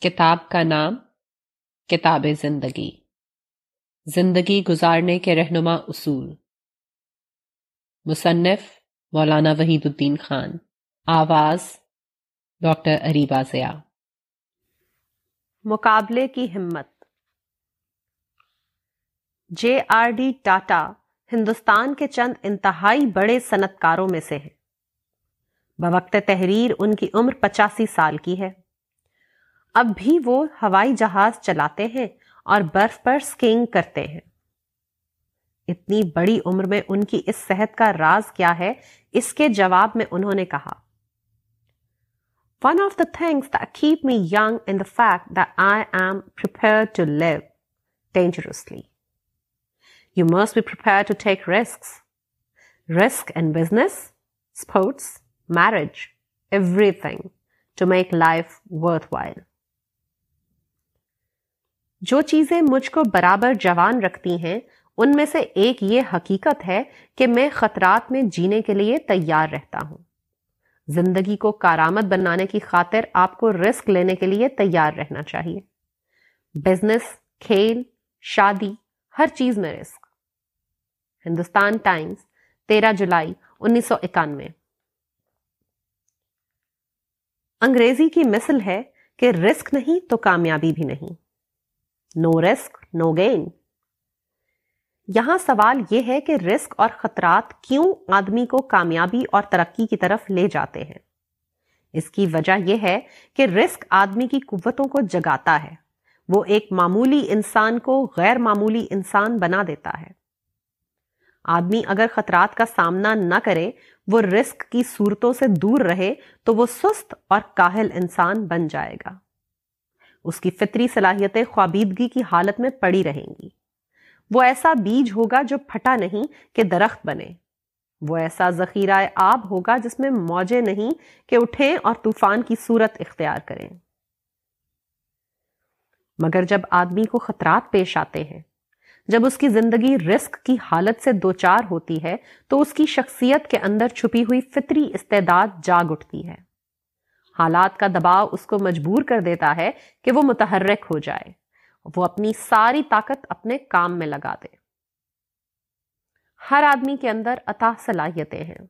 کتاب کا نام کتاب زندگی۔ زندگی گزارنے کے رہنما اصول۔ مصنف مولانا وحید الدین خان۔ آواز ڈاکٹر اریبا ضیا مقابلے کی ہمت۔ J R D Tata Hindustan کے چند انتہائی بڑے صنعت کاروں میں سے ہیں۔ بوقت تحریر ان کی عمر پچاسی سال کی ہے۔ اب بھی وہ ہوائی جہاز چلاتے ہیں اور برف پر سکینگ کرتے ہیں۔ اتنی بڑی عمر میں ان کی اس صحت کا راز کیا ہے؟ اس کے جواب میں انہوں نے کہا one of the things keep me young in the fact I am to live dangerously you must be to take risk risk and business sports marriage everything to make life worthwhile جو چیزیں مجھ کو برابر جوان رکھتی ہیں، ان میں سے ایک یہ حقیقت ہے کہ میں خطرات میں جینے کے لیے تیار رہتا ہوں۔ زندگی کو کارآمد بنانے کی خاطر آپ کو رسک لینے کے لیے تیار رہنا چاہیے۔ بزنس، کھیل، شادی، ہر چیز میں رسک۔ ہندوستان ٹائمز، تیرہ جولائی انیس سو اکانوے۔ انگریزی کی مثل ہے کہ رسک نہیں تو کامیابی بھی نہیں۔ نو رسک نو گین یہاں سوال یہ ہے کہ رسک اور خطرات کیوں آدمی کو کامیابی اور ترقی کی طرف لے جاتے ہیں؟ اس کی وجہ یہ ہے کہ رسک آدمی کی قوتوں کو جگاتا ہے۔ وہ ایک معمولی انسان کو غیر معمولی انسان بنا دیتا ہے۔ آدمی اگر خطرات کا سامنا نہ کرے، وہ رسک کی صورتوں سے دور رہے تو وہ سست اور کاہل انسان بن جائے گا۔ اس کی فطری صلاحیتیں خوابیدگی کی حالت میں پڑی رہیں گی۔ وہ ایسا بیج ہوگا جو پھٹا نہیں کہ درخت بنے۔ وہ ایسا ذخیرہ آب ہوگا جس میں موجے نہیں کہ اٹھیں اور طوفان کی صورت اختیار کریں۔ مگر جب آدمی کو خطرات پیش آتے ہیں، جب اس کی زندگی رسک کی حالت سے دوچار ہوتی ہے، تو اس کی شخصیت کے اندر چھپی ہوئی فطری استعداد جاگ اٹھتی ہے۔ حالات کا دباؤ اس کو مجبور کر دیتا ہے کہ وہ متحرک ہو جائے۔ وہ اپنی ساری طاقت اپنے کام میں لگا دے۔ ہر آدمی کے اندر عطا صلاحیتیں ہیں،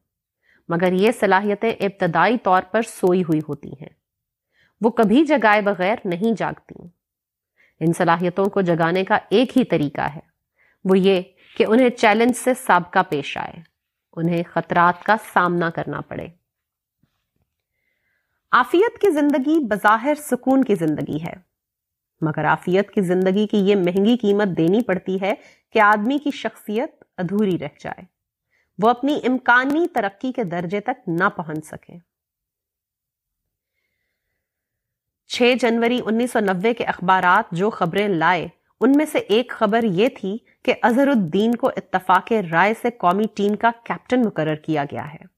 مگر یہ صلاحیتیں ابتدائی طور پر سوئی ہوئی ہوتی ہیں۔ وہ کبھی جگائے بغیر نہیں جاگتی۔ ان صلاحیتوں کو جگانے کا ایک ہی طریقہ ہے۔ وہ یہ کہ انہیں چیلنج سے سابقہ پیش آئے، انہیں خطرات کا سامنا کرنا پڑے۔ آفیت کی زندگی بظاہر سکون کی زندگی ہے۔ مگر آفیت کی زندگی کی یہ مہنگی قیمت دینی پڑتی ہے کہ آدمی کی شخصیت ادھوری رہ جائے۔ وہ اپنی امکانی ترقی کے درجے تک نہ پہنچ سکے۔ چھ جنوری انیس سو نوے کے اخبارات جو خبریں لائے، ان میں سے ایک خبر یہ تھی کہ اظہر الدین کو اتفاق رائے سے قومی ٹیم کا کیپٹن مقرر کیا گیا ہے۔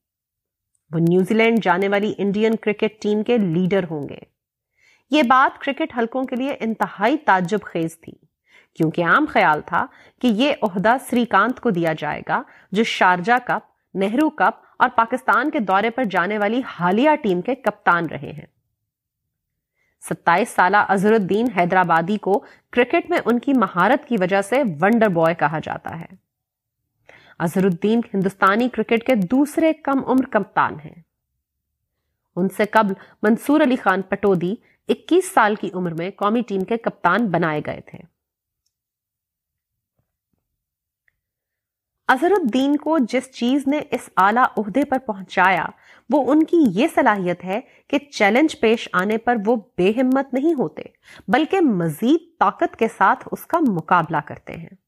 وہ نیوزی لینڈ جانے والی انڈین کرکٹ ٹیم کے لیڈر ہوں گے۔ یہ بات کرکٹ حلقوں کے لیے انتہائی تعجب خیز تھی، کیونکہ عام خیال تھا کہ یہ عہدہ سری کانت کو دیا جائے گا جو شارجہ کپ، نہرو کپ اور پاکستان کے دورے پر جانے والی حالیہ ٹیم کے کپتان رہے ہیں۔ ستائیس سالہ اظہر الدین حیدرآبادی کو کرکٹ میں ان کی مہارت کی وجہ سے ونڈر بوائے کہا جاتا ہے۔ اظہر الدین ہندوستانی کرکٹ کے دوسرے کم عمر کپتان ہیں۔ ان سے قبل منصور علی خان پٹودی اکیس سال کی عمر میں قومی ٹیم کے کپتان بنائے گئے تھے۔ اظہر الدین کو جس چیز نے اس اعلی عہدے پر پہنچایا، وہ ان کی یہ صلاحیت ہے کہ چیلنج پیش آنے پر وہ بے ہمت نہیں ہوتے، بلکہ مزید طاقت کے ساتھ اس کا مقابلہ کرتے ہیں۔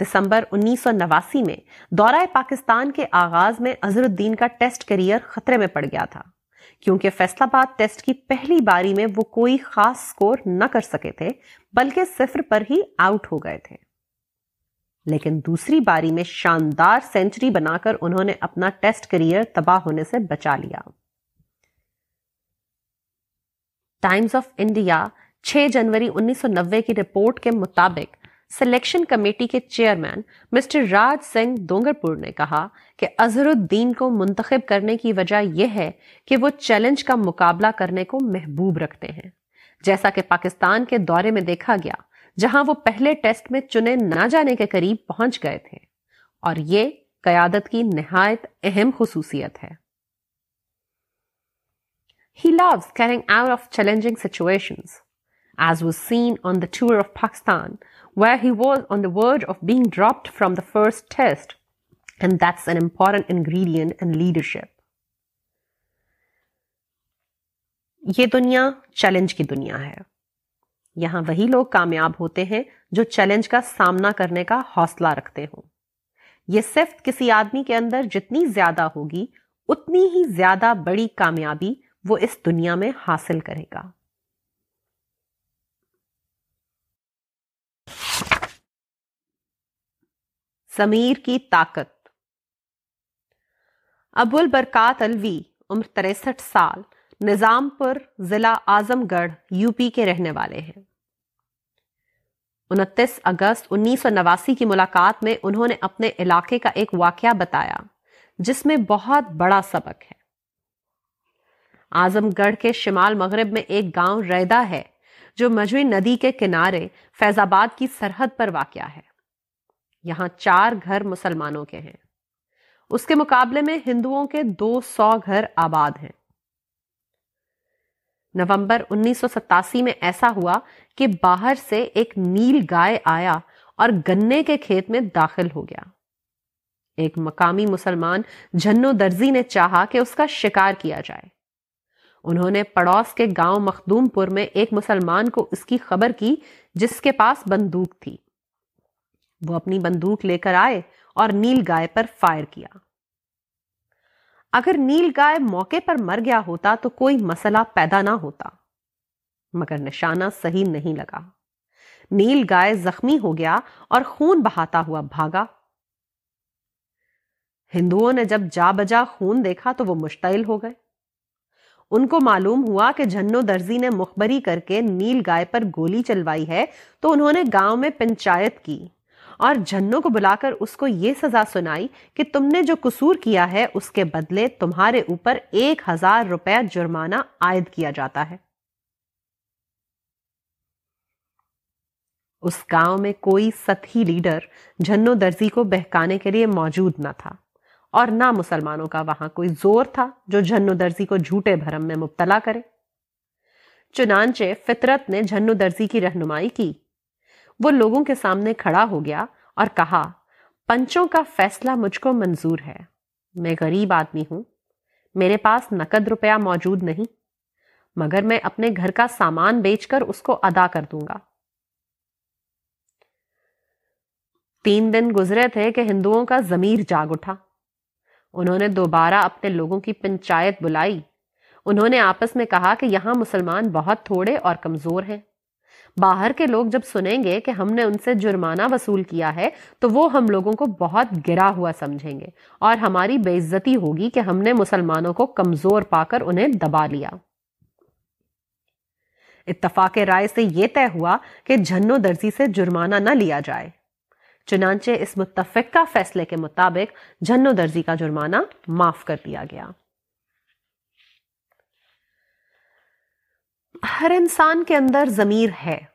دسمبر انیس سو نواسی میں دورہ پاکستان کے آغاز میں اظہر الدین کا ٹیسٹ کریئر خطرے میں پڑ گیا تھا، کیونکہ فیصلہ باد ٹیسٹ کی پہلی باری میں وہ کوئی خاص سکور نہ کر سکے تھے، بلکہ صفر پر ہی آؤٹ ہو گئے تھے۔ لیکن دوسری باری میں شاندار سینچری بنا کر انہوں نے اپنا ٹیسٹ کریئر تباہ ہونے سے بچا لیا۔ ٹائمز آف انڈیا، چھ جنوری انیس سو نوے کی رپورٹ کے مطابق سلیکشن کمیٹی کے chairman mister Raj Singh Dungarpur نے کہا کہ اظہر الدین کو منتخب کرنے کی وجہ یہ ہے کہ وہ چیلنج کا مقابلہ کرنے کو محبوب رکھتے ہیں۔ جیسا کہ پاکستان کے دورے میں دیکھا گیا جہاں وہ پہلے ٹیسٹ میں چنے نہ جانے کے قریب پہنچ گئے تھے۔ اور یہ قیادت کی نہایت اہم خصوصیت ہے۔ He loves getting out of challenging situations, as was seen on the tour of Pakistan, where he was on the verge of being dropped from the first test, and that's an important ingredient in leadership. یہ دنیا challenge کی دنیا ہے۔ یہاں وہی لوگ کامیاب ہوتے ہیں جو چیلنج کا سامنا کرنے کا حوصلہ رکھتے ہوں۔ یہ صرف کسی آدمی کے اندر جتنی زیادہ ہوگی اتنی ہی زیادہ بڑی کامیابی وہ اس دنیا میں حاصل کرے گا۔ ضمیر کی طاقت۔ ابو البرکات الوی، عمر تریسٹھ سال، نظام پور ضلع اعظم گڑھ، یو پی کے رہنے والے ہیں۔ انتیس اگست انیس سو نواسی کی ملاقات میں انہوں نے اپنے علاقے کا ایک واقعہ بتایا، جس میں بہت بڑا سبق ہے۔ اعظم گڑھ کے شمال مغرب میں ایک گاؤں ریدا ہے، جو مجوئی ندی کے کنارے فیض آباد کی سرحد پر واقع ہے۔ یہاں چار گھر مسلمانوں کے ہیں۔ اس کے مقابلے میں ہندوؤں کے دو سو گھر آباد ہیں۔ نومبر انیس سو ستاسی میں ایسا ہوا کہ باہر سے ایک نیل گائے آیا اور گنے کے کھیت میں داخل ہو گیا۔ ایک مقامی مسلمان جھنو درزی نے چاہا کہ اس کا شکار کیا جائے۔ انہوں نے پڑوس کے گاؤں مخدوم پور میں ایک مسلمان کو اس کی خبر کی جس کے پاس بندوق تھی۔ وہ اپنی بندوق لے کر آئے اور نیل گائے پر فائر کیا۔ اگر نیل گائے موقع پر مر گیا ہوتا تو کوئی مسئلہ پیدا نہ ہوتا، مگر نشانہ صحیح نہیں لگا۔ نیل گائے زخمی ہو گیا اور خون بہاتا ہوا بھاگا۔ ہندوؤں نے جب جا بجا خون دیکھا تو وہ مشتعل ہو گئے۔ ان کو معلوم ہوا کہ جھنو درزی نے مخبری کر کے نیل گائے پر گولی چلوائی ہے تو انہوں نے گاؤں میں پنچایت کی۔ اور جھنوں کو بلا کر اس کو یہ سزا سنائی کہ تم نے جو قصور کیا ہے، اس کے بدلے تمہارے اوپر ایک ہزار روپے جرمانہ عائد کیا جاتا ہے۔ اس گاؤں میں کوئی سطحی لیڈر جھنو درزی کو بہکانے کے لیے موجود نہ تھا اور نہ مسلمانوں کا وہاں کوئی زور تھا جو جھنو درزی کو جھوٹے بھرم میں مبتلا کرے۔ چنانچہ فطرت نے جھنو درزی کی رہنمائی کی۔ وہ لوگوں کے سامنے کھڑا ہو گیا اور کہا، پنچوں کا فیصلہ مجھ کو منظور ہے۔ میں غریب آدمی ہوں۔ میرے پاس نقد روپیہ موجود نہیں۔ مگر میں اپنے گھر کا سامان بیچ کر اس کو ادا کر دوں گا۔ تین دن گزرے تھے کہ ہندوؤں کا ضمیر جاگ اٹھا۔ انہوں نے دوبارہ اپنے لوگوں کی پنچایت بلائی۔ انہوں نے آپس میں کہا کہ یہاں مسلمان بہت تھوڑے اور کمزور ہیں۔ باہر کے لوگ جب سنیں گے کہ ہم نے ان سے جرمانہ وصول کیا ہے، تو وہ ہم لوگوں کو بہت گرا ہوا سمجھیں گے اور ہماری بے عزتی ہوگی کہ ہم نے مسلمانوں کو کمزور پا کر انہیں دبا لیا۔ اتفاق رائے سے یہ طے ہوا کہ جھنو درزی سے جرمانہ نہ لیا جائے۔ چنانچہ اس متفقہ فیصلے کے مطابق جھنو درزی کا جرمانہ معاف کر دیا گیا۔ ہر انسان کے اندر ضمیر ہے۔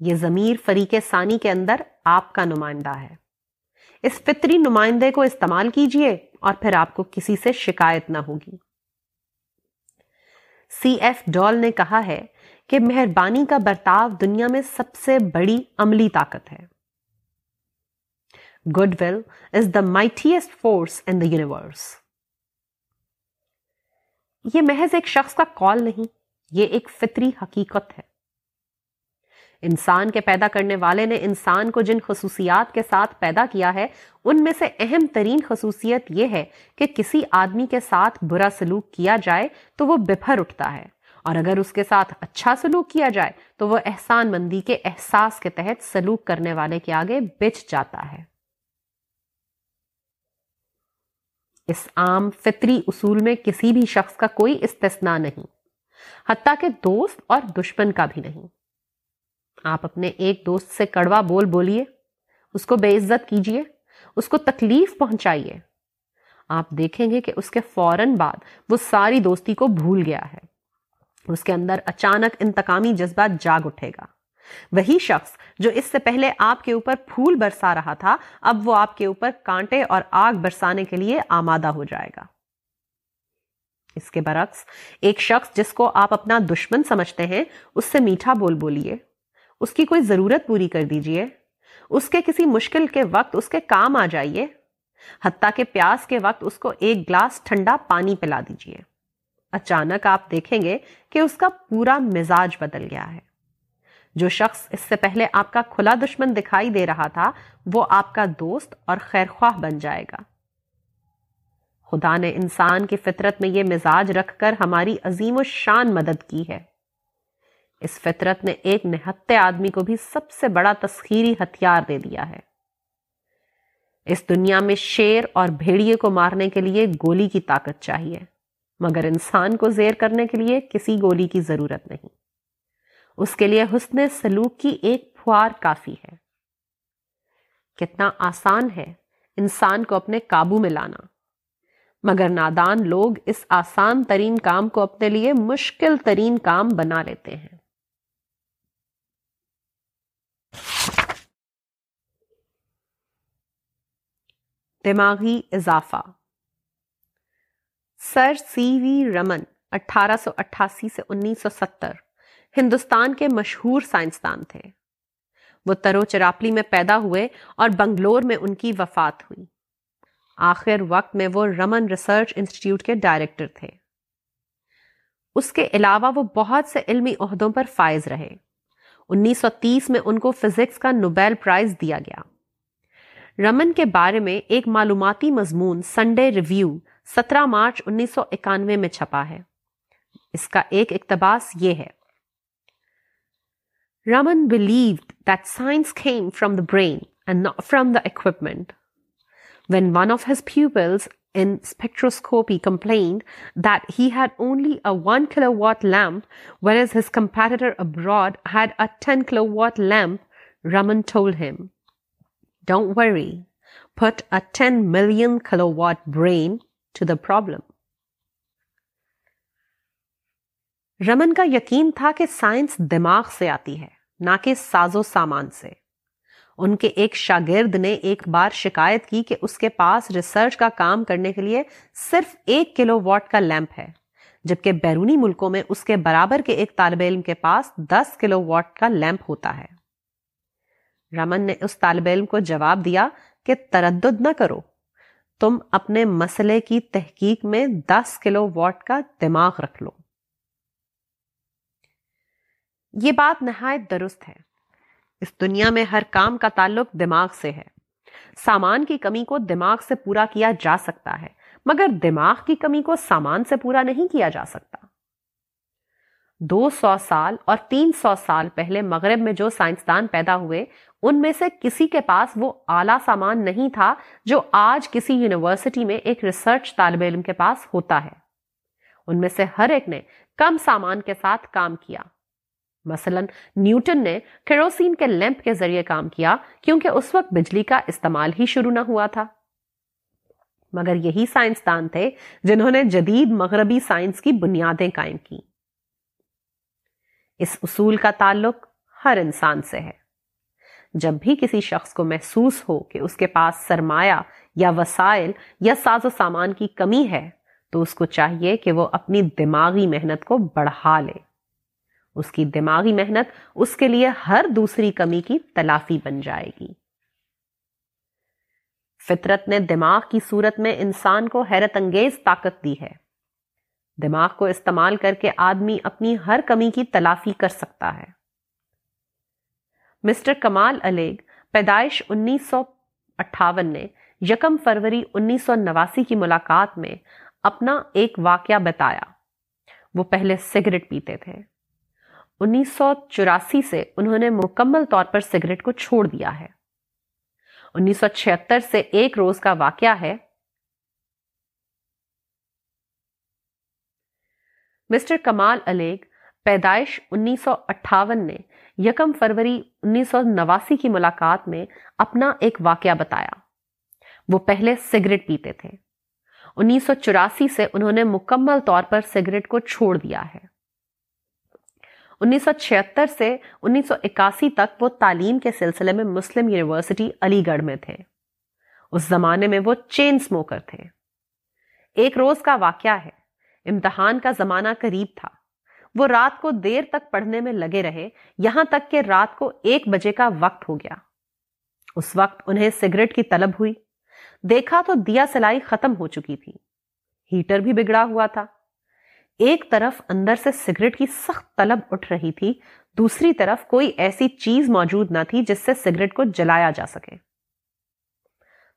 یہ ضمیر فریق ثانی کے اندر آپ کا نمائندہ ہے۔ اس فطری نمائندے کو استعمال کیجیے اور پھر آپ کو کسی سے شکایت نہ ہوگی۔ سی ایف ڈال نے کہا ہے کہ مہربانی کا برتاؤ دنیا میں سب سے بڑی عملی طاقت ہے۔ Goodwill is the mightiest force in the universe. یہ محض ایک شخص کا کال نہیں، یہ ایک فطری حقیقت ہے۔ انسان کے پیدا کرنے والے نے انسان کو جن خصوصیات کے ساتھ پیدا کیا ہے، ان میں سے اہم ترین خصوصیت یہ ہے کہ کسی آدمی کے ساتھ برا سلوک کیا جائے تو وہ بپھر اٹھتا ہے۔ اور اگر اس کے ساتھ اچھا سلوک کیا جائے تو وہ احسان مندی کے احساس کے تحت سلوک کرنے والے کے آگے بچ جاتا ہے۔ اس عام فطری اصول میں کسی بھی شخص کا کوئی استثناء نہیں، حتیٰ کہ دوست اور دشمن کا بھی نہیں۔ آپ اپنے ایک دوست سے کڑوا بول بولیے، اس کو بے عزت کیجیے اس کو تکلیف پہنچائیے۔ آپ دیکھیں گے کہ اس کے فوراً بعد وہ ساری دوستی کو بھول گیا ہے۔ اس کے اندر اچانک انتقامی جذبہ جاگ اٹھے گا۔ وہی شخص جو اس سے پہلے آپ کے اوپر پھول برسا رہا تھا، اب وہ آپ کے اوپر کانٹے اور آگ برسانے کے لیے آمادہ ہو جائے گا۔ اس کے برعکس، ایک شخص جس کو آپ اپنا دشمن سمجھتے ہیں، اس سے میٹھا بول بولیے اس کی کوئی ضرورت پوری کر دیجیے۔ اس کے کسی مشکل کے وقت اس کے کام آ جائیے۔ حتیٰ کہ پیاس کے وقت اس کو ایک گلاس ٹھنڈا پانی پلا دیجیے۔ اچانک آپ دیکھیں گے کہ اس کا پورا مزاج بدل گیا ہے۔ جو شخص اس سے پہلے آپ کا کھلا دشمن دکھائی دے رہا تھا، وہ آپ کا دوست اور خیرخواہ بن جائے گا۔ خدا نے انسان کی فطرت میں یہ مزاج رکھ کر ہماری عظیم و شان مدد کی ہے۔ اس فطرت نے ایک نہتے آدمی کو بھی سب سے بڑا تسخیری ہتھیار دے دیا ہے۔ اس دنیا میں شیر اور بھیڑیے کو مارنے کے لیے گولی کی طاقت چاہیے، مگر انسان کو زیر کرنے کے لیے کسی گولی کی ضرورت نہیں۔ اس کے لیے حسن سلوک کی ایک پھوار کافی ہے۔ کتنا آسان ہے انسان کو اپنے قابو میں لانا۔ مگر نادان لوگ اس آسان ترین کام کو اپنے لیے مشکل ترین کام بنا لیتے ہیں۔ دماغی اضافہ۔ سر سی وی رمن، اٹھارہ سو اٹھاسی سے انیس سو ستر، ہندوستان کے مشہور سائنسدان تھے۔ وہ ترو چراپلی میں پیدا ہوئے اور بنگلور میں ان کی وفات ہوئی۔ آخر وقت میں وہ رمن ریسرچ انسٹیٹیوٹ کے ڈائریکٹر تھے۔ اس کے علاوہ وہ بہت سے علمی عہدوں پر فائز رہے۔ انیس سو تیس میں ان کو فزکس کا نوبیل پرائز دیا گیا۔ رمن کے بارے میں ایک معلوماتی مضمون سنڈے ریویو سترہ مارچ انیس سو اکانوے میں چھپا ہے۔ اس کا ایک اقتباس یہ ہے۔ Raman believe that science came from the brain and not from the equipment when one of his pupils in spectroscopy complained that he had only a 1 kilowatt lamp, whereas his competitor abroad had a 10 kilowatt lamp, Raman told him, Don't worry, put a 10 million kilowatt brain to the problem. Raman کا یقین تھا کہ science دماغ سے آتی ہے نہ کہ ساز و سامان سے ان کے ایک شاگرد نے ایک بار شکایت کی کہ اس کے پاس ریسرچ کا کام کرنے کے لیے صرف ایک کلو واٹ کا لیمپ ہے، جبکہ بیرونی ملکوں میں اس کے برابر کے ایک طالب علم کے پاس دس کلو واٹ کا لیمپ ہوتا ہے۔ رمن نے اس طالب علم کو جواب دیا کہ تردد نہ کرو، تم اپنے مسئلے کی تحقیق میں دس کلو واٹ کا دماغ رکھ لو۔ یہ بات نہایت درست ہے۔ اس دنیا میں ہر کام کا تعلق دماغ سے ہے۔ سامان کی کمی کو دماغ سے پورا کیا جا سکتا ہے، مگر دماغ کی کمی کو سامان سے پورا نہیں کیا جا سکتا۔ دو سو سال اور تین سو سال پہلے مغرب میں جو سائنسدان پیدا ہوئے، ان میں سے کسی کے پاس وہ اعلی سامان نہیں تھا جو آج کسی یونیورسٹی میں ایک ریسرچ طالب علم کے پاس ہوتا ہے۔ ان میں سے ہر ایک نے کم سامان کے ساتھ کام کیا۔ مثلا نیوٹن نے کیروسین کے لیمپ کے ذریعے کام کیا کیونکہ اس وقت بجلی کا استعمال ہی شروع نہ ہوا تھا۔ مگر یہی سائنسدان تھے جنہوں نے جدید مغربی سائنس کی بنیادیں قائم کی اس اصول کا تعلق ہر انسان سے ہے۔ جب بھی کسی شخص کو محسوس ہو کہ اس کے پاس سرمایہ یا وسائل یا ساز و سامان کی کمی ہے تو اس کو چاہیے کہ وہ اپنی دماغی محنت کو بڑھا لے۔ اس کی دماغی محنت اس کے لیے ہر دوسری کمی کی تلافی بن جائے گی۔ فطرت نے دماغ کی صورت میں انسان کو حیرت انگیز طاقت دی ہے۔ دماغ کو استعمال کر کے آدمی اپنی ہر کمی کی تلافی کر سکتا ہے۔ مسٹر کمال علیگ پیدائش انیس سو اٹھاون نے یکم فروری انیس سو نواسی کی ملاقات میں اپنا ایک واقعہ بتایا۔ وہ پہلے سگریٹ پیتے تھے۔ انیس سو چوراسی سے انہوں نے مکمل طور پر سگریٹ کو چھوڑ دیا ہے۔ انیس سو چھتر سے ایک روز کا واقعہ ہے۔ مسٹر کمال علیگ پیدائش انیس سو اٹھاون نے یکم فروری انیس سو نواسی کی ملاقات میں اپنا ایک واقعہ بتایا۔ وہ پہلے سگریٹ پیتے تھے۔ انیس سو چوراسی سے انہوں نے مکمل طور پر سگریٹ کو چھوڑ دیا ہے۔ انیس سو چھتر سے انیس سو اکاسی تک وہ تعلیم کے سلسلے میں مسلم یونیورسٹی علی گڑھ میں تھے۔ اس زمانے میں وہ چین سموکر تھے۔ ایک روز کا واقعہ ہے۔ امتحان کا زمانہ قریب تھا۔ وہ رات کو دیر تک پڑھنے میں لگے رہے۔ یہاں تک کہ رات کو ایک بجے کا وقت ہو گیا۔ اس وقت انہیں سگریٹ کی طلب ہوئی۔ دیکھا تو دیا سلائی ختم ہو چکی تھی۔ ہیٹر بھی بگڑا ہوا تھا۔ ایک طرف اندر سے سگریٹ کی سخت طلب اٹھ رہی تھی، دوسری طرف کوئی ایسی چیز موجود نہ تھی جس سے سگریٹ کو جلایا جا سکے۔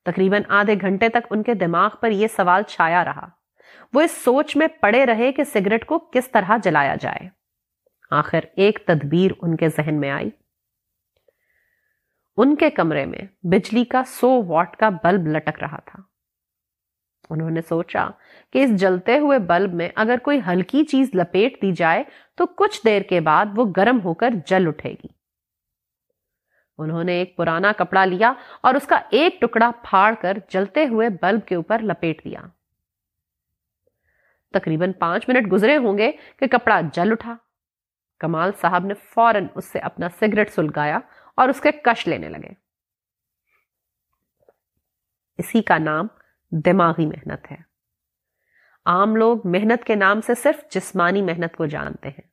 تقریباً آدھے گھنٹے تک ان کے دماغ پر یہ سوال چھایا رہا۔ وہ اس سوچ میں پڑے رہے کہ سگریٹ کو کس طرح جلایا جائے۔ آخر ایک تدبیر ان کے ذہن میں آئی۔ ان کے کمرے میں بجلی کا سو واٹ کا بلب لٹک رہا تھا۔ انہوں نے سوچا کہ اس جلتے ہوئے بلب میں اگر کوئی ہلکی چیز لپیٹ دی جائے تو کچھ دیر کے بعد وہ گرم ہو کر جل اٹھے گی۔ انہوں نے ایک پرانا کپڑا لیا اور اس کا ایک ٹکڑا پھاڑ کر جلتے ہوئے بلب کے اوپر لپیٹ دیا۔ تقریباً پانچ منٹ گزرے ہوں گے کہ کپڑا جل اٹھا۔ کمال صاحب نے فوراً اس سے اپنا سگریٹ سلگایا اور اس کے کش لینے لگے۔ اسی کا نام دماغی محنت ہے۔ عام لوگ محنت کے نام سے صرف جسمانی محنت کو جانتے ہیں۔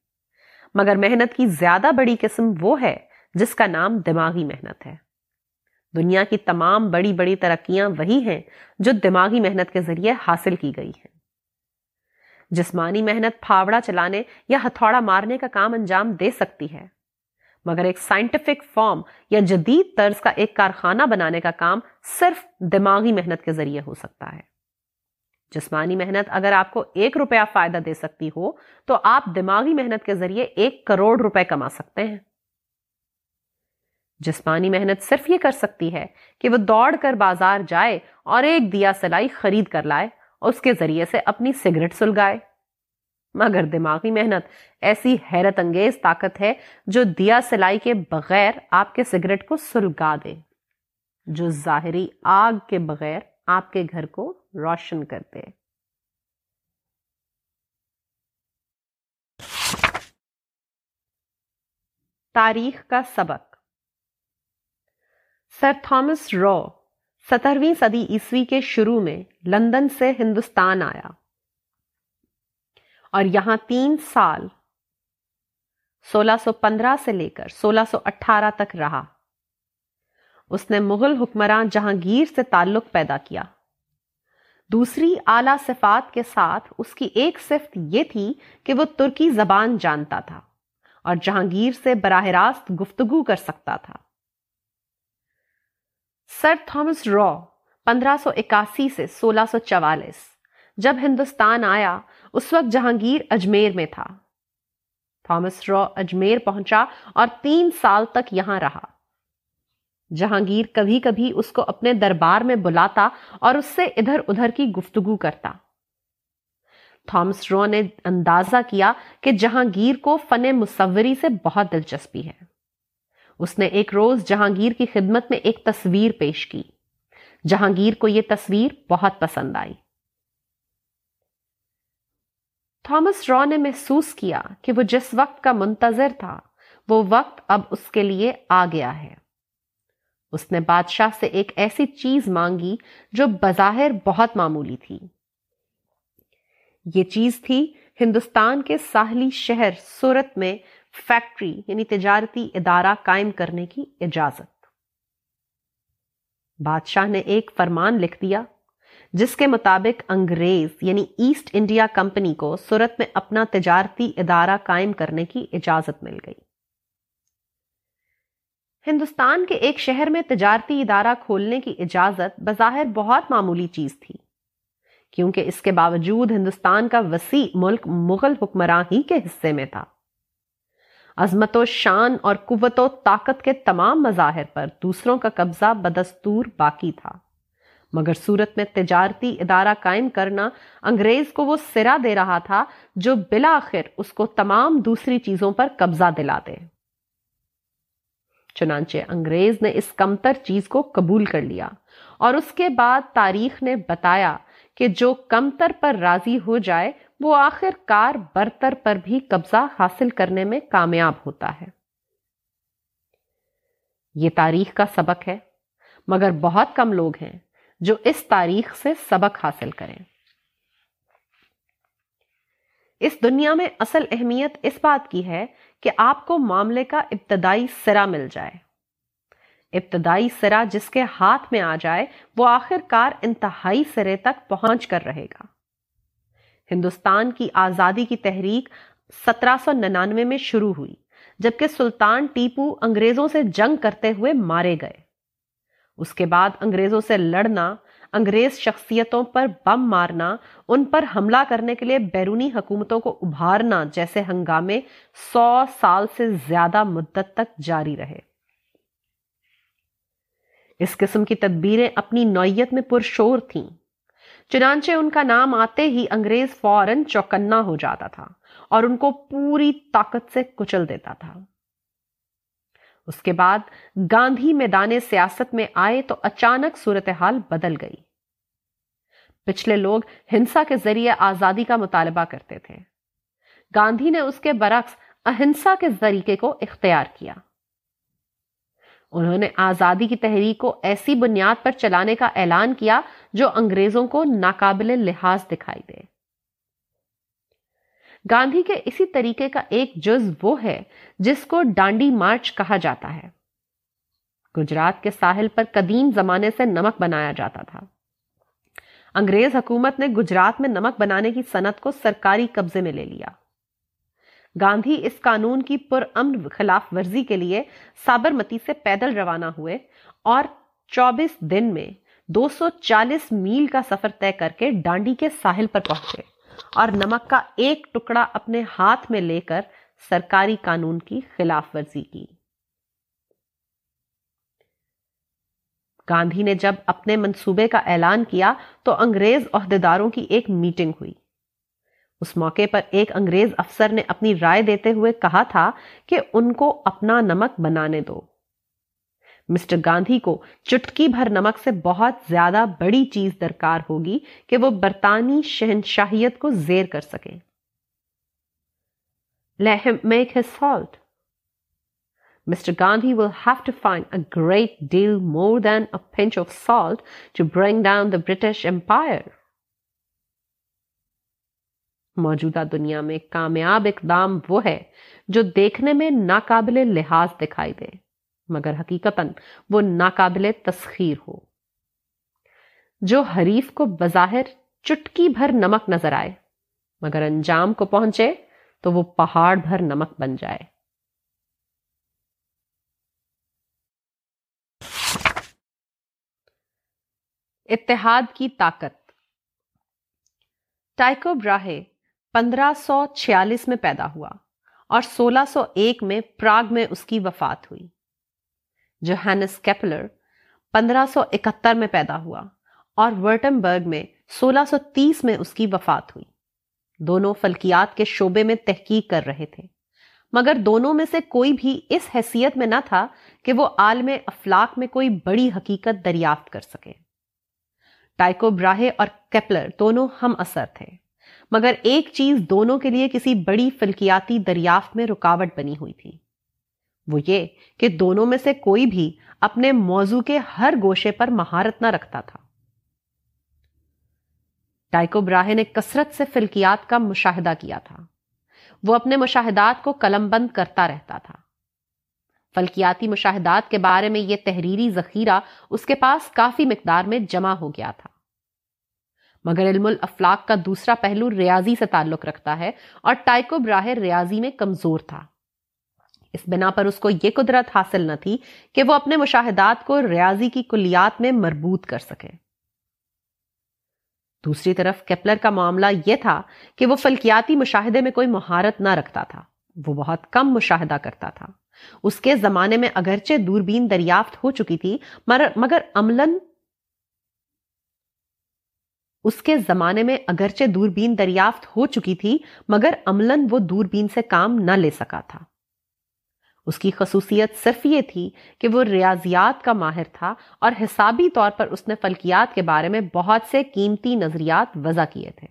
مگر محنت کی زیادہ بڑی قسم وہ ہے جس کا نام دماغی محنت ہے۔ دنیا کی تمام بڑی بڑی ترقیاں وہی ہیں جو دماغی محنت کے ذریعے حاصل کی گئی ہیں۔ جسمانی محنت پھاوڑا چلانے یا ہتھوڑا مارنے کا کام انجام دے سکتی ہے۔ مگر ایک سائنٹیفک فارم یا جدید طرز کا ایک کارخانہ بنانے کا کام صرف دماغی محنت کے ذریعے ہو سکتا ہے۔ جسمانی محنت اگر آپ کو ایک روپیہ فائدہ دے سکتی ہو، تو آپ دماغی محنت کے ذریعے ایک کروڑ روپے کما سکتے ہیں۔ جسمانی محنت صرف یہ کر سکتی ہے کہ وہ دوڑ کر بازار جائے اور ایک دیا سلائی خرید کر لائے اور اس کے ذریعے سے اپنی سگریٹ سلگائے۔ مگر دماغی محنت ایسی حیرت انگیز طاقت ہے جو دیا سلائی کے بغیر آپ کے سگریٹ کو سلگا دے، جو ظاہری آگ کے بغیر آپ کے گھر کو روشن کرتے تاریخ کا سبق۔ سر تھامس رو، سترویں صدی عیسوی کے شروع میں لندن سے ہندوستان آیا۔ اور یہاں تین سال، سولہ سو پندرہ سے لے کر سولہ سو اٹھارہ تک رہا۔ اس نے مغل حکمراں جہانگیر سے تعلق پیدا کیا۔ دوسری اعلی صفات کے ساتھ اس کی ایک صفت یہ تھی کہ وہ ترکی زبان جانتا تھا اور جہانگیر سے براہ راست گفتگو کر سکتا تھا۔ سر تھامس رو پندرہ سو اکاسی سے سولہ سو چوالیس، جب ہندوستان آیا اس وقت جہانگیر اجمیر میں تھا۔ تھامس رو اجمیر پہنچا اور تین سال تک یہاں رہا۔ جہانگیر کبھی کبھی اس کو اپنے دربار میں بلاتا اور اس سے ادھر ادھر کی گفتگو کرتا۔ تھامس رو نے اندازہ کیا کہ جہانگیر کو فن مصوری سے بہت دلچسپی ہے۔ اس نے ایک روز جہانگیر کی خدمت میں ایک تصویر پیش کی۔ جہانگیر کو یہ تصویر بہت پسند آئی۔ تھامس رو نے محسوس کیا کہ وہ جس وقت کا منتظر تھا، وہ وقت اب اس کے لیے آ گیا ہے۔ اس نے بادشاہ سے ایک ایسی چیز مانگی جو بظاہر بہت معمولی تھی۔ یہ چیز تھی ہندوستان کے ساحلی شہر سورت میں فیکٹری یعنی تجارتی ادارہ قائم کرنے کی اجازت۔ بادشاہ نے ایک فرمان لکھ دیا جس کے مطابق انگریز یعنی ایسٹ انڈیا کمپنی کو سورت میں اپنا تجارتی ادارہ قائم کرنے کی اجازت مل گئی۔ ہندوستان کے ایک شہر میں تجارتی ادارہ کھولنے کی اجازت بظاہر بہت معمولی چیز تھی، کیونکہ اس کے باوجود ہندوستان کا وسیع ملک مغل حکمراں ہی کے حصے میں تھا۔ عظمت و شان اور قوت و طاقت کے تمام مظاہر پر دوسروں کا قبضہ بدستور باقی تھا۔ مگر صورت میں تجارتی ادارہ قائم کرنا انگریز کو وہ سرا دے رہا تھا جو بلاخر اس کو تمام دوسری چیزوں پر قبضہ دلا دے۔ چنانچہ انگریز نے اس کمتر چیز کو قبول کر لیا اور اس کے بعد تاریخ نے بتایا کہ جو کمتر پر راضی ہو جائے، وہ آخر کار برتر پر بھی قبضہ حاصل کرنے میں کامیاب ہوتا ہے۔ یہ تاریخ کا سبق ہے، مگر بہت کم لوگ ہیں۔ جو اس تاریخ سے سبق حاصل کریں۔ اس دنیا میں اصل اہمیت اس بات کی ہے کہ آپ کو معاملے کا ابتدائی سرا مل جائے۔ ابتدائی سرا جس کے ہاتھ میں آ جائے، وہ آخر کار انتہائی سرے تک پہنچ کر رہے گا۔ ہندوستان کی آزادی کی تحریک سترہ سو ننانوے میں شروع ہوئی، جبکہ سلطان ٹیپو انگریزوں سے جنگ کرتے ہوئے مارے گئے۔ اس کے بعد انگریزوں سے لڑنا، انگریز شخصیتوں پر بم مارنا، ان پر حملہ کرنے کے لیے بیرونی حکومتوں کو ابھارنا جیسے ہنگامے سو سال سے زیادہ مدت تک جاری رہے۔ اس قسم کی تدبیریں اپنی نوعیت میں پرشور تھیں۔ چنانچہ ان کا نام آتے ہی انگریز فوراً چوکنا ہو جاتا تھا اور ان کو پوری طاقت سے کچل دیتا تھا۔ اس کے بعد گاندھی میدان سیاست میں آئے تو اچانک صورتحال بدل گئی۔ پچھلے لوگ ہنسا کے ذریعے آزادی کا مطالبہ کرتے تھے۔ گاندھی نے اس کے برعکس اہنسا کے ذریعے کو اختیار کیا۔ انہوں نے آزادی کی تحریک کو ایسی بنیاد پر چلانے کا اعلان کیا جو انگریزوں کو ناقابل لحاظ دکھائی دے۔ گاندھی کے اسی طریقے کا ایک جز وہ ہے جس کو ڈانڈی مارچ کہا جاتا ہے۔ گجرات کے ساحل پر قدیم زمانے سے نمک بنایا جاتا تھا۔ انگریز حکومت نے گجرات میں نمک بنانے کی صنعت کو سرکاری قبضے میں لے لیا۔ گاندھی اس قانون کی پر امن خلاف ورزی کے لیے سابرمتی سے پیدل روانہ ہوئے اور چوبیس دن میں دو سو چالیس میل کا سفر طے کر کے ڈانڈی کے ساحل پر پہنچے۔ اور نمک کا ایک ٹکڑا اپنے ہاتھ میں لے کر سرکاری قانون کی خلاف ورزی کی۔ گاندھی نے جب اپنے منصوبے کا اعلان کیا تو انگریز عہدیداروں کی ایک میٹنگ ہوئی۔ اس موقع پر ایک انگریز افسر نے اپنی رائے دیتے ہوئے کہا تھا کہ ان کو اپنا نمک بنانے دو۔ مسٹر گاندھی کو چٹکی بھر نمک سے بہت زیادہ بڑی چیز درکار ہوگی کہ وہ برطانوی شہنشاہیت کو زیر کر سکے۔ Make his salt mister Gandhi will have to find a great deal more than a pinch of salt to bring down the British empire موجودہ دنیا میں کامیاب اقدام وہ ہے جو دیکھنے میں ناقابل لحاظ دکھائی دے۔ مگر حقیقت وہ ناقابل تسخیر ہو۔ جو حریف کو بظاہر چٹکی بھر نمک نظر آئے، مگر انجام کو پہنچے تو وہ پہاڑ بھر نمک بن جائے۔ اتحاد کی طاقت۔ ٹائکو براہے پندرہ سو چھیالیس میں پیدا ہوا اور سولہ سو ایک میں پراگ میں اس کی وفات ہوئی۔ جوہینس کیپلر پندرہ سو اکہتر میں پیدا ہوا اور ورٹم برگ میں سولہ سو تیس میں اس کی وفات ہوئی۔ دونوں فلکیات کے شعبے میں تحقیق کر رہے تھے۔ مگر دونوں میں سے کوئی بھی اس حیثیت میں نہ تھا کہ وہ عالم افلاق میں کوئی بڑی حقیقت دریافت کر سکے۔ ٹائکو براہے اور کیپلر دونوں ہم اثر تھے۔ مگر ایک چیز دونوں کے لیے کسی بڑی فلکیاتی دریافت میں رکاوٹ بنی ہوئی تھی۔ وہ یہ کہ دونوں میں سے کوئی بھی اپنے موضوع کے ہر گوشے پر مہارت نہ رکھتا تھا۔ ٹائکو براہے نے کثرت سے فلکیات کا مشاہدہ کیا تھا۔ وہ اپنے مشاہدات کو قلم بند کرتا رہتا تھا۔ فلکیاتی مشاہدات کے بارے میں یہ تحریری ذخیرہ اس کے پاس کافی مقدار میں جمع ہو گیا تھا۔ مگر علم الافلاق کا دوسرا پہلو ریاضی سے تعلق رکھتا ہے اور ٹائکو براہ ریاضی میں کمزور تھا۔ اس بنا پر اس کو یہ قدرت حاصل نہ تھی کہ وہ اپنے مشاہدات کو ریاضی کی کلیات میں مربوط کر سکے۔ دوسری طرف، کیپلر کا معاملہ یہ تھا کہ وہ فلکیاتی مشاہدے میں کوئی مہارت نہ رکھتا تھا۔ وہ بہت کم مشاہدہ کرتا تھا۔ اس کے زمانے میں اگرچہ دوربین دریافت ہو چکی تھی مگر عملاً اس کے زمانے میں اگرچہ دوربین دریافت ہو چکی تھی، مگر عملاً وہ دوربین سے کام نہ لے سکا تھا۔ اس کی خصوصیت صرف یہ تھی کہ وہ ریاضیات کا ماہر تھا اور حسابی طور پر اس نے فلکیات کے بارے میں بہت سے قیمتی نظریات وضع کیے تھے۔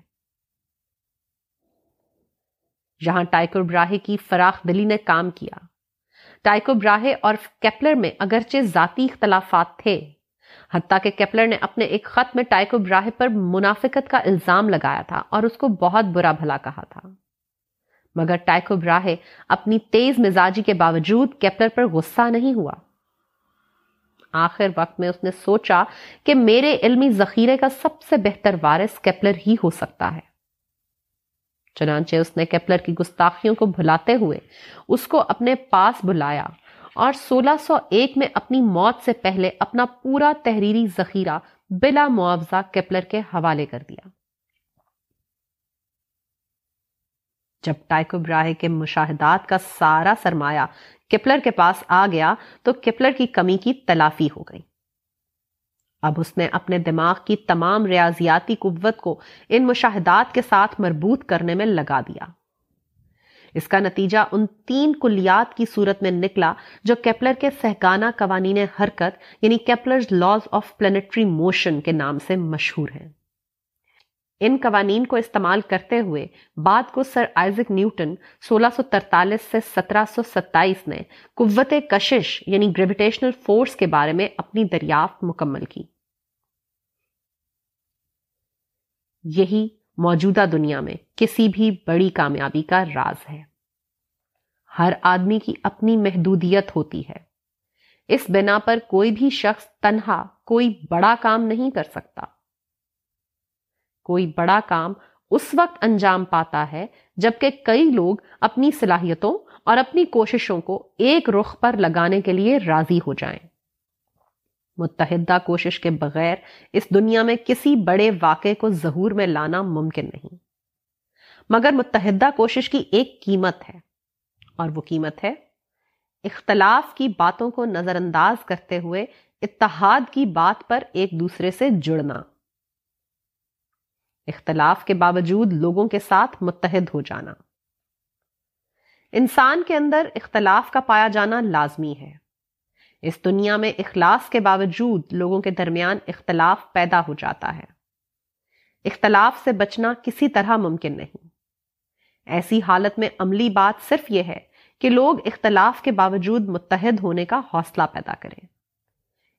جہاں ٹائکو براہے کی فراخ دلی نے کام کیا۔ ٹائکو براہے اور کیپلر میں اگرچہ ذاتی اختلافات تھے، حتیٰ کہ کیپلر نے اپنے ایک خط میں ٹائکو براہے پر منافقت کا الزام لگایا تھا اور اس کو بہت برا بھلا کہا تھا۔ مگر ٹائکو براہے اپنی تیز مزاجی کے باوجود کیپلر پر غصہ نہیں ہوا۔ آخر وقت میں اس نے سوچا کہ میرے علمی ذخیرے کا سب سے بہتر وارث کیپلر ہی ہو سکتا ہے۔ چنانچہ اس نے کیپلر کی گستاخیوں کو بھلاتے ہوئے اس کو اپنے پاس بلایا اور سولہ سو ایک میں اپنی موت سے پہلے اپنا پورا تحریری ذخیرہ بلا معاوضہ کیپلر کے حوالے کر دیا۔ جب ٹائکو براہ کے مشاہدات کا سارا سرمایہ کپلر کے پاس آ گیا تو کپلر کی کمی کی تلافی ہو گئی۔ اب اس نے اپنے دماغ کی تمام ریاضیاتی قوت کو ان مشاہدات کے ساتھ مربوط کرنے میں لگا دیا۔ اس کا نتیجہ ان تین کلیات کی صورت میں نکلا جو کیپلر کے سہگانہ قوانین حرکت یعنی Kepler laws of planetary motion کے نام سے مشہور ہیں۔ ان قوانین کو استعمال کرتے ہوئے بعد کو سر آئزک نیوٹن سولہ سو ترتالیس سے سترہ سو ستائیس نے قوت کشش یعنی گریویٹیشنل فورس کے بارے میں اپنی دریافت مکمل کی۔ یہی موجودہ دنیا میں کسی بھی بڑی کامیابی کا راز ہے۔ ہر آدمی کی اپنی محدودیت ہوتی ہے۔ اس بنا پر کوئی بھی شخص تنہا، کوئی بڑا کام نہیں کر سکتا۔ کوئی بڑا کام اس وقت انجام پاتا ہے جبکہ کئی لوگ اپنی صلاحیتوں اور اپنی کوششوں کو ایک رخ پر لگانے کے لیے راضی ہو جائیں۔ متحدہ کوشش کے بغیر اس دنیا میں کسی بڑے واقعے کو ظہور میں لانا ممکن نہیں۔ مگر متحدہ کوشش کی ایک قیمت ہے اور وہ قیمت ہے اختلاف کی باتوں کو نظر انداز کرتے ہوئے اتحاد کی بات پر ایک دوسرے سے جڑنا۔ اختلاف کے باوجود لوگوں کے ساتھ متحد ہو جانا۔ انسان کے اندر اختلاف کا پایا جانا لازمی ہے۔ اس دنیا میں اخلاص کے باوجود لوگوں کے درمیان اختلاف پیدا ہو جاتا ہے۔ اختلاف سے بچنا کسی طرح ممکن نہیں۔ ایسی حالت میں عملی بات صرف یہ ہے کہ لوگ اختلاف کے باوجود متحد ہونے کا حوصلہ پیدا کریں۔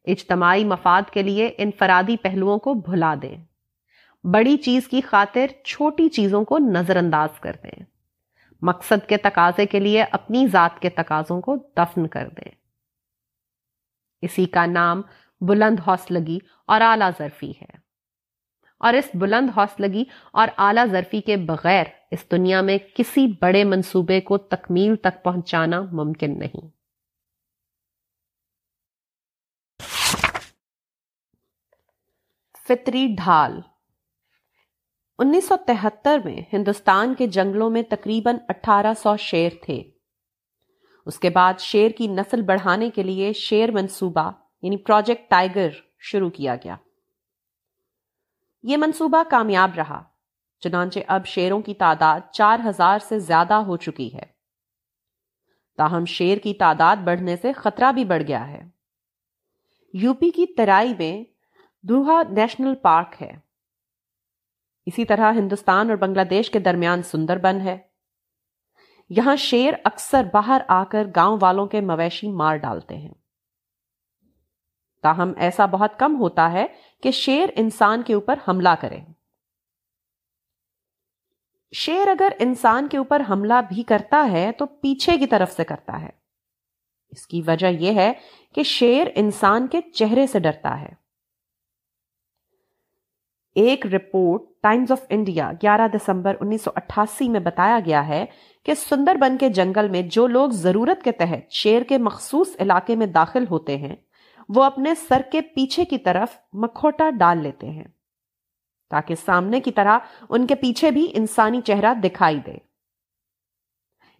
اجتماعی مفاد کے لیے انفرادی پہلوؤں کو بھلا دیں۔ بڑی چیز کی خاطر چھوٹی چیزوں کو نظر انداز کر دیں۔ مقصد کے تقاضے کے لیے اپنی ذات کے تقاضوں کو دفن کر دیں۔ اسی کا نام بلند حوصلگی اور اعلی ظرفی ہے۔ اور اس بلند حوصلگی اور اعلی ظرفی کے بغیر اس دنیا میں کسی بڑے منصوبے کو تکمیل تک پہنچانا ممکن نہیں۔ فطری ڈھال انیس سو تہتر میں ہندوستان کے جنگلوں میں تقریباً اٹھارہ سو شیر تھے۔ اس کے بعد شیر کی نسل بڑھانے کے لیے شیر منصوبہ یعنی پروجیکٹ ٹائیگر شروع کیا گیا۔ یہ منصوبہ کامیاب رہا، چنانچہ اب شیروں کی تعداد چار ہزار سے زیادہ ہو چکی ہے۔ تاہم شیر کی تعداد بڑھنے سے خطرہ بھی بڑھ گیا ہے۔ یو پی کی ترائی میں دوہا نیشنل پارک ہے۔ اسی طرح ہندوستان اور بنگلہ دیش کے درمیان سندر بن ہے۔ یہاں شیر اکثر باہر آ کر گاؤں والوں کے مویشی مار ڈالتے ہیں۔ تاہم ایسا بہت کم ہوتا ہے کہ شیر انسان کے اوپر حملہ کرے۔ شیر اگر انسان کے اوپر حملہ بھی کرتا ہے تو پیچھے کی طرف سے کرتا ہے۔ اس کی وجہ یہ ہے کہ شیر انسان کے چہرے سے ڈرتا ہے۔ ایک رپورٹ ٹائمز آف انڈیا گیارہ دسمبر انیس سو اٹھاسی میں بتایا گیا ہے کہ سندر بن کے جنگل میں جو لوگ ضرورت کے تحت شیر کے مخصوص علاقے میں داخل ہوتے ہیں، وہ اپنے سر کے پیچھے کی طرف مکھوٹا ڈال لیتے ہیں تاکہ سامنے کی طرح ان کے پیچھے بھی انسانی چہرہ دکھائی دے۔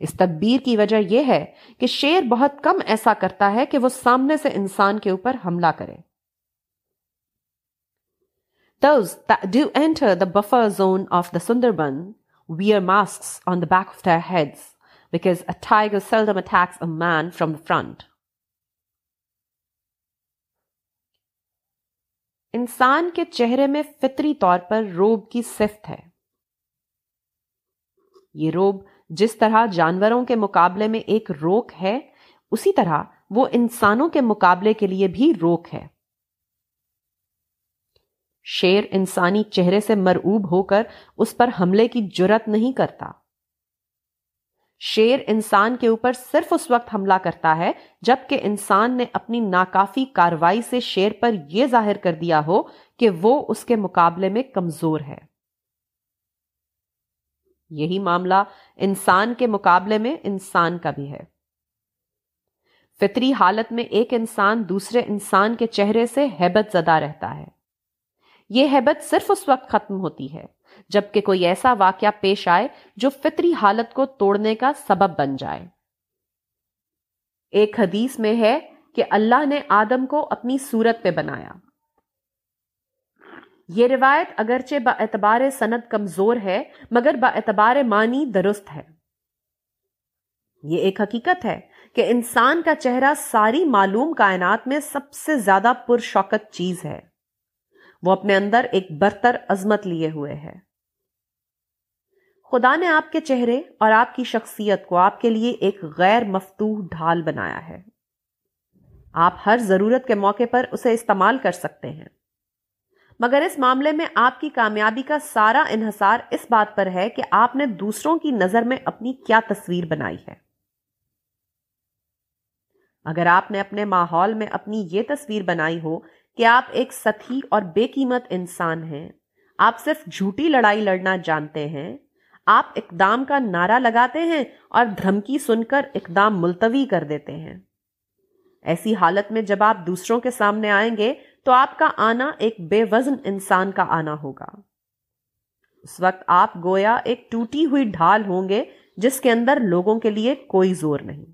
اس تدبیر کی وجہ یہ ہے کہ شیر بہت کم ایسا کرتا ہے کہ وہ سامنے سے انسان کے اوپر حملہ کرے۔ Those that do enter the buffer zone of the Sundarban wear masks on the back of their heads because a tiger seldom attacks a man from the front. انسان کے چہرے میں فطری طور پر روب کی صفت ہے یہ روب جس طرح جانوروں کے مقابلے میں ایک روک ہے اسی طرح وہ انسانوں کے مقابلے کے لیے بھی روک ہے شیر انسانی چہرے سے مرعوب ہو کر اس پر حملے کی جرت نہیں کرتا۔ شیر انسان کے اوپر صرف اس وقت حملہ کرتا ہے جبکہ انسان نے اپنی ناکافی کاروائی سے شیر پر یہ ظاہر کر دیا ہو کہ وہ اس کے مقابلے میں کمزور ہے۔ یہی معاملہ انسان کے مقابلے میں انسان کا بھی ہے۔ فطری حالت میں ایک انسان دوسرے انسان کے چہرے سے ہیبت زدہ رہتا ہے۔ یہ ہیبت صرف اس وقت ختم ہوتی ہے، جبکہ کوئی ایسا واقعہ پیش آئے جو فطری حالت کو توڑنے کا سبب بن جائے۔ ایک حدیث میں ہے کہ اللہ نے آدم کو اپنی صورت پہ بنایا۔ یہ روایت اگرچہ با اعتبار سند کمزور ہے، مگر با اعتبار معنی درست ہے۔ یہ ایک حقیقت ہے کہ انسان کا چہرہ ساری معلوم کائنات میں سب سے زیادہ پرشوکت چیز ہے۔ وہ اپنے اندر ایک برتر عظمت لیے ہوئے ہے۔ خدا نے آپ کے چہرے اور آپ کی شخصیت کو آپ کے لیے ایک غیر مفتوح ڈھال بنایا ہے۔ آپ ہر ضرورت کے موقع پر اسے استعمال کر سکتے ہیں۔ مگر اس معاملے میں آپ کی کامیابی کا سارا انحصار اس بات پر ہے کہ آپ نے دوسروں کی نظر میں اپنی کیا تصویر بنائی ہے۔ اگر آپ نے اپنے ماحول میں اپنی یہ تصویر بنائی ہو کہ آپ ایک ستی اور بے قیمت انسان ہیں۔ آپ صرف جھوٹی لڑائی لڑنا جانتے ہیں۔ آپ اقدام کا نعرہ لگاتے ہیں اور دھمکی سن کر اقدام ملتوی کر دیتے ہیں۔ ایسی حالت میں جب آپ دوسروں کے سامنے آئیں گے تو آپ کا آنا ایک بے وزن انسان کا آنا ہوگا۔ اس وقت آپ گویا ایک ٹوٹی ہوئی ڈھال ہوں گے جس کے اندر لوگوں کے لیے کوئی زور نہیں۔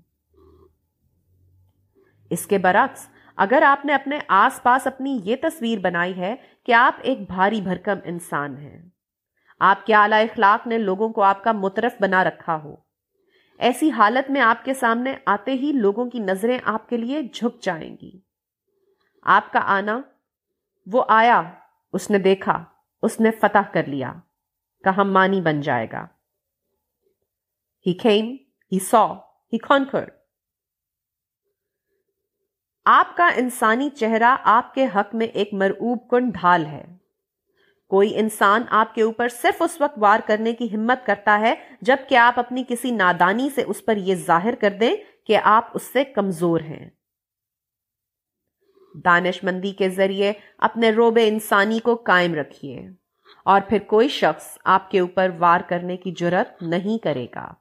اس کے برعکس اگر آپ نے اپنے آس پاس اپنی یہ تصویر بنائی ہے کہ آپ ایک بھاری بھرکم انسان ہیں۔ آپ کے اعلی اخلاق نے لوگوں کو آپ کا مترف بنا رکھا ہو۔ ایسی حالت میں آپ کے سامنے آتے ہی لوگوں کی نظریں آپ کے لیے جھک جائیں گی۔ آپ کا آنا، وہ آیا، اس نے دیکھا، اس نے فتح کر لیا، کا ہم مانی بن جائے گا۔ ہی کھیم ہی سو ہی کانکرڈ آپ کا انسانی چہرہ آپ کے حق میں ایک مرعوب کن ڈھال ہے۔ کوئی انسان آپ کے اوپر صرف اس وقت وار کرنے کی ہمت کرتا ہے جبکہ آپ اپنی کسی نادانی سے اس پر یہ ظاہر کر دیں کہ آپ اس سے کمزور ہیں۔ دانش مندی کے ذریعے اپنے روب انسانی کو قائم رکھیے اور پھر کوئی شخص آپ کے اوپر وار کرنے کی جرت نہیں کرے گا۔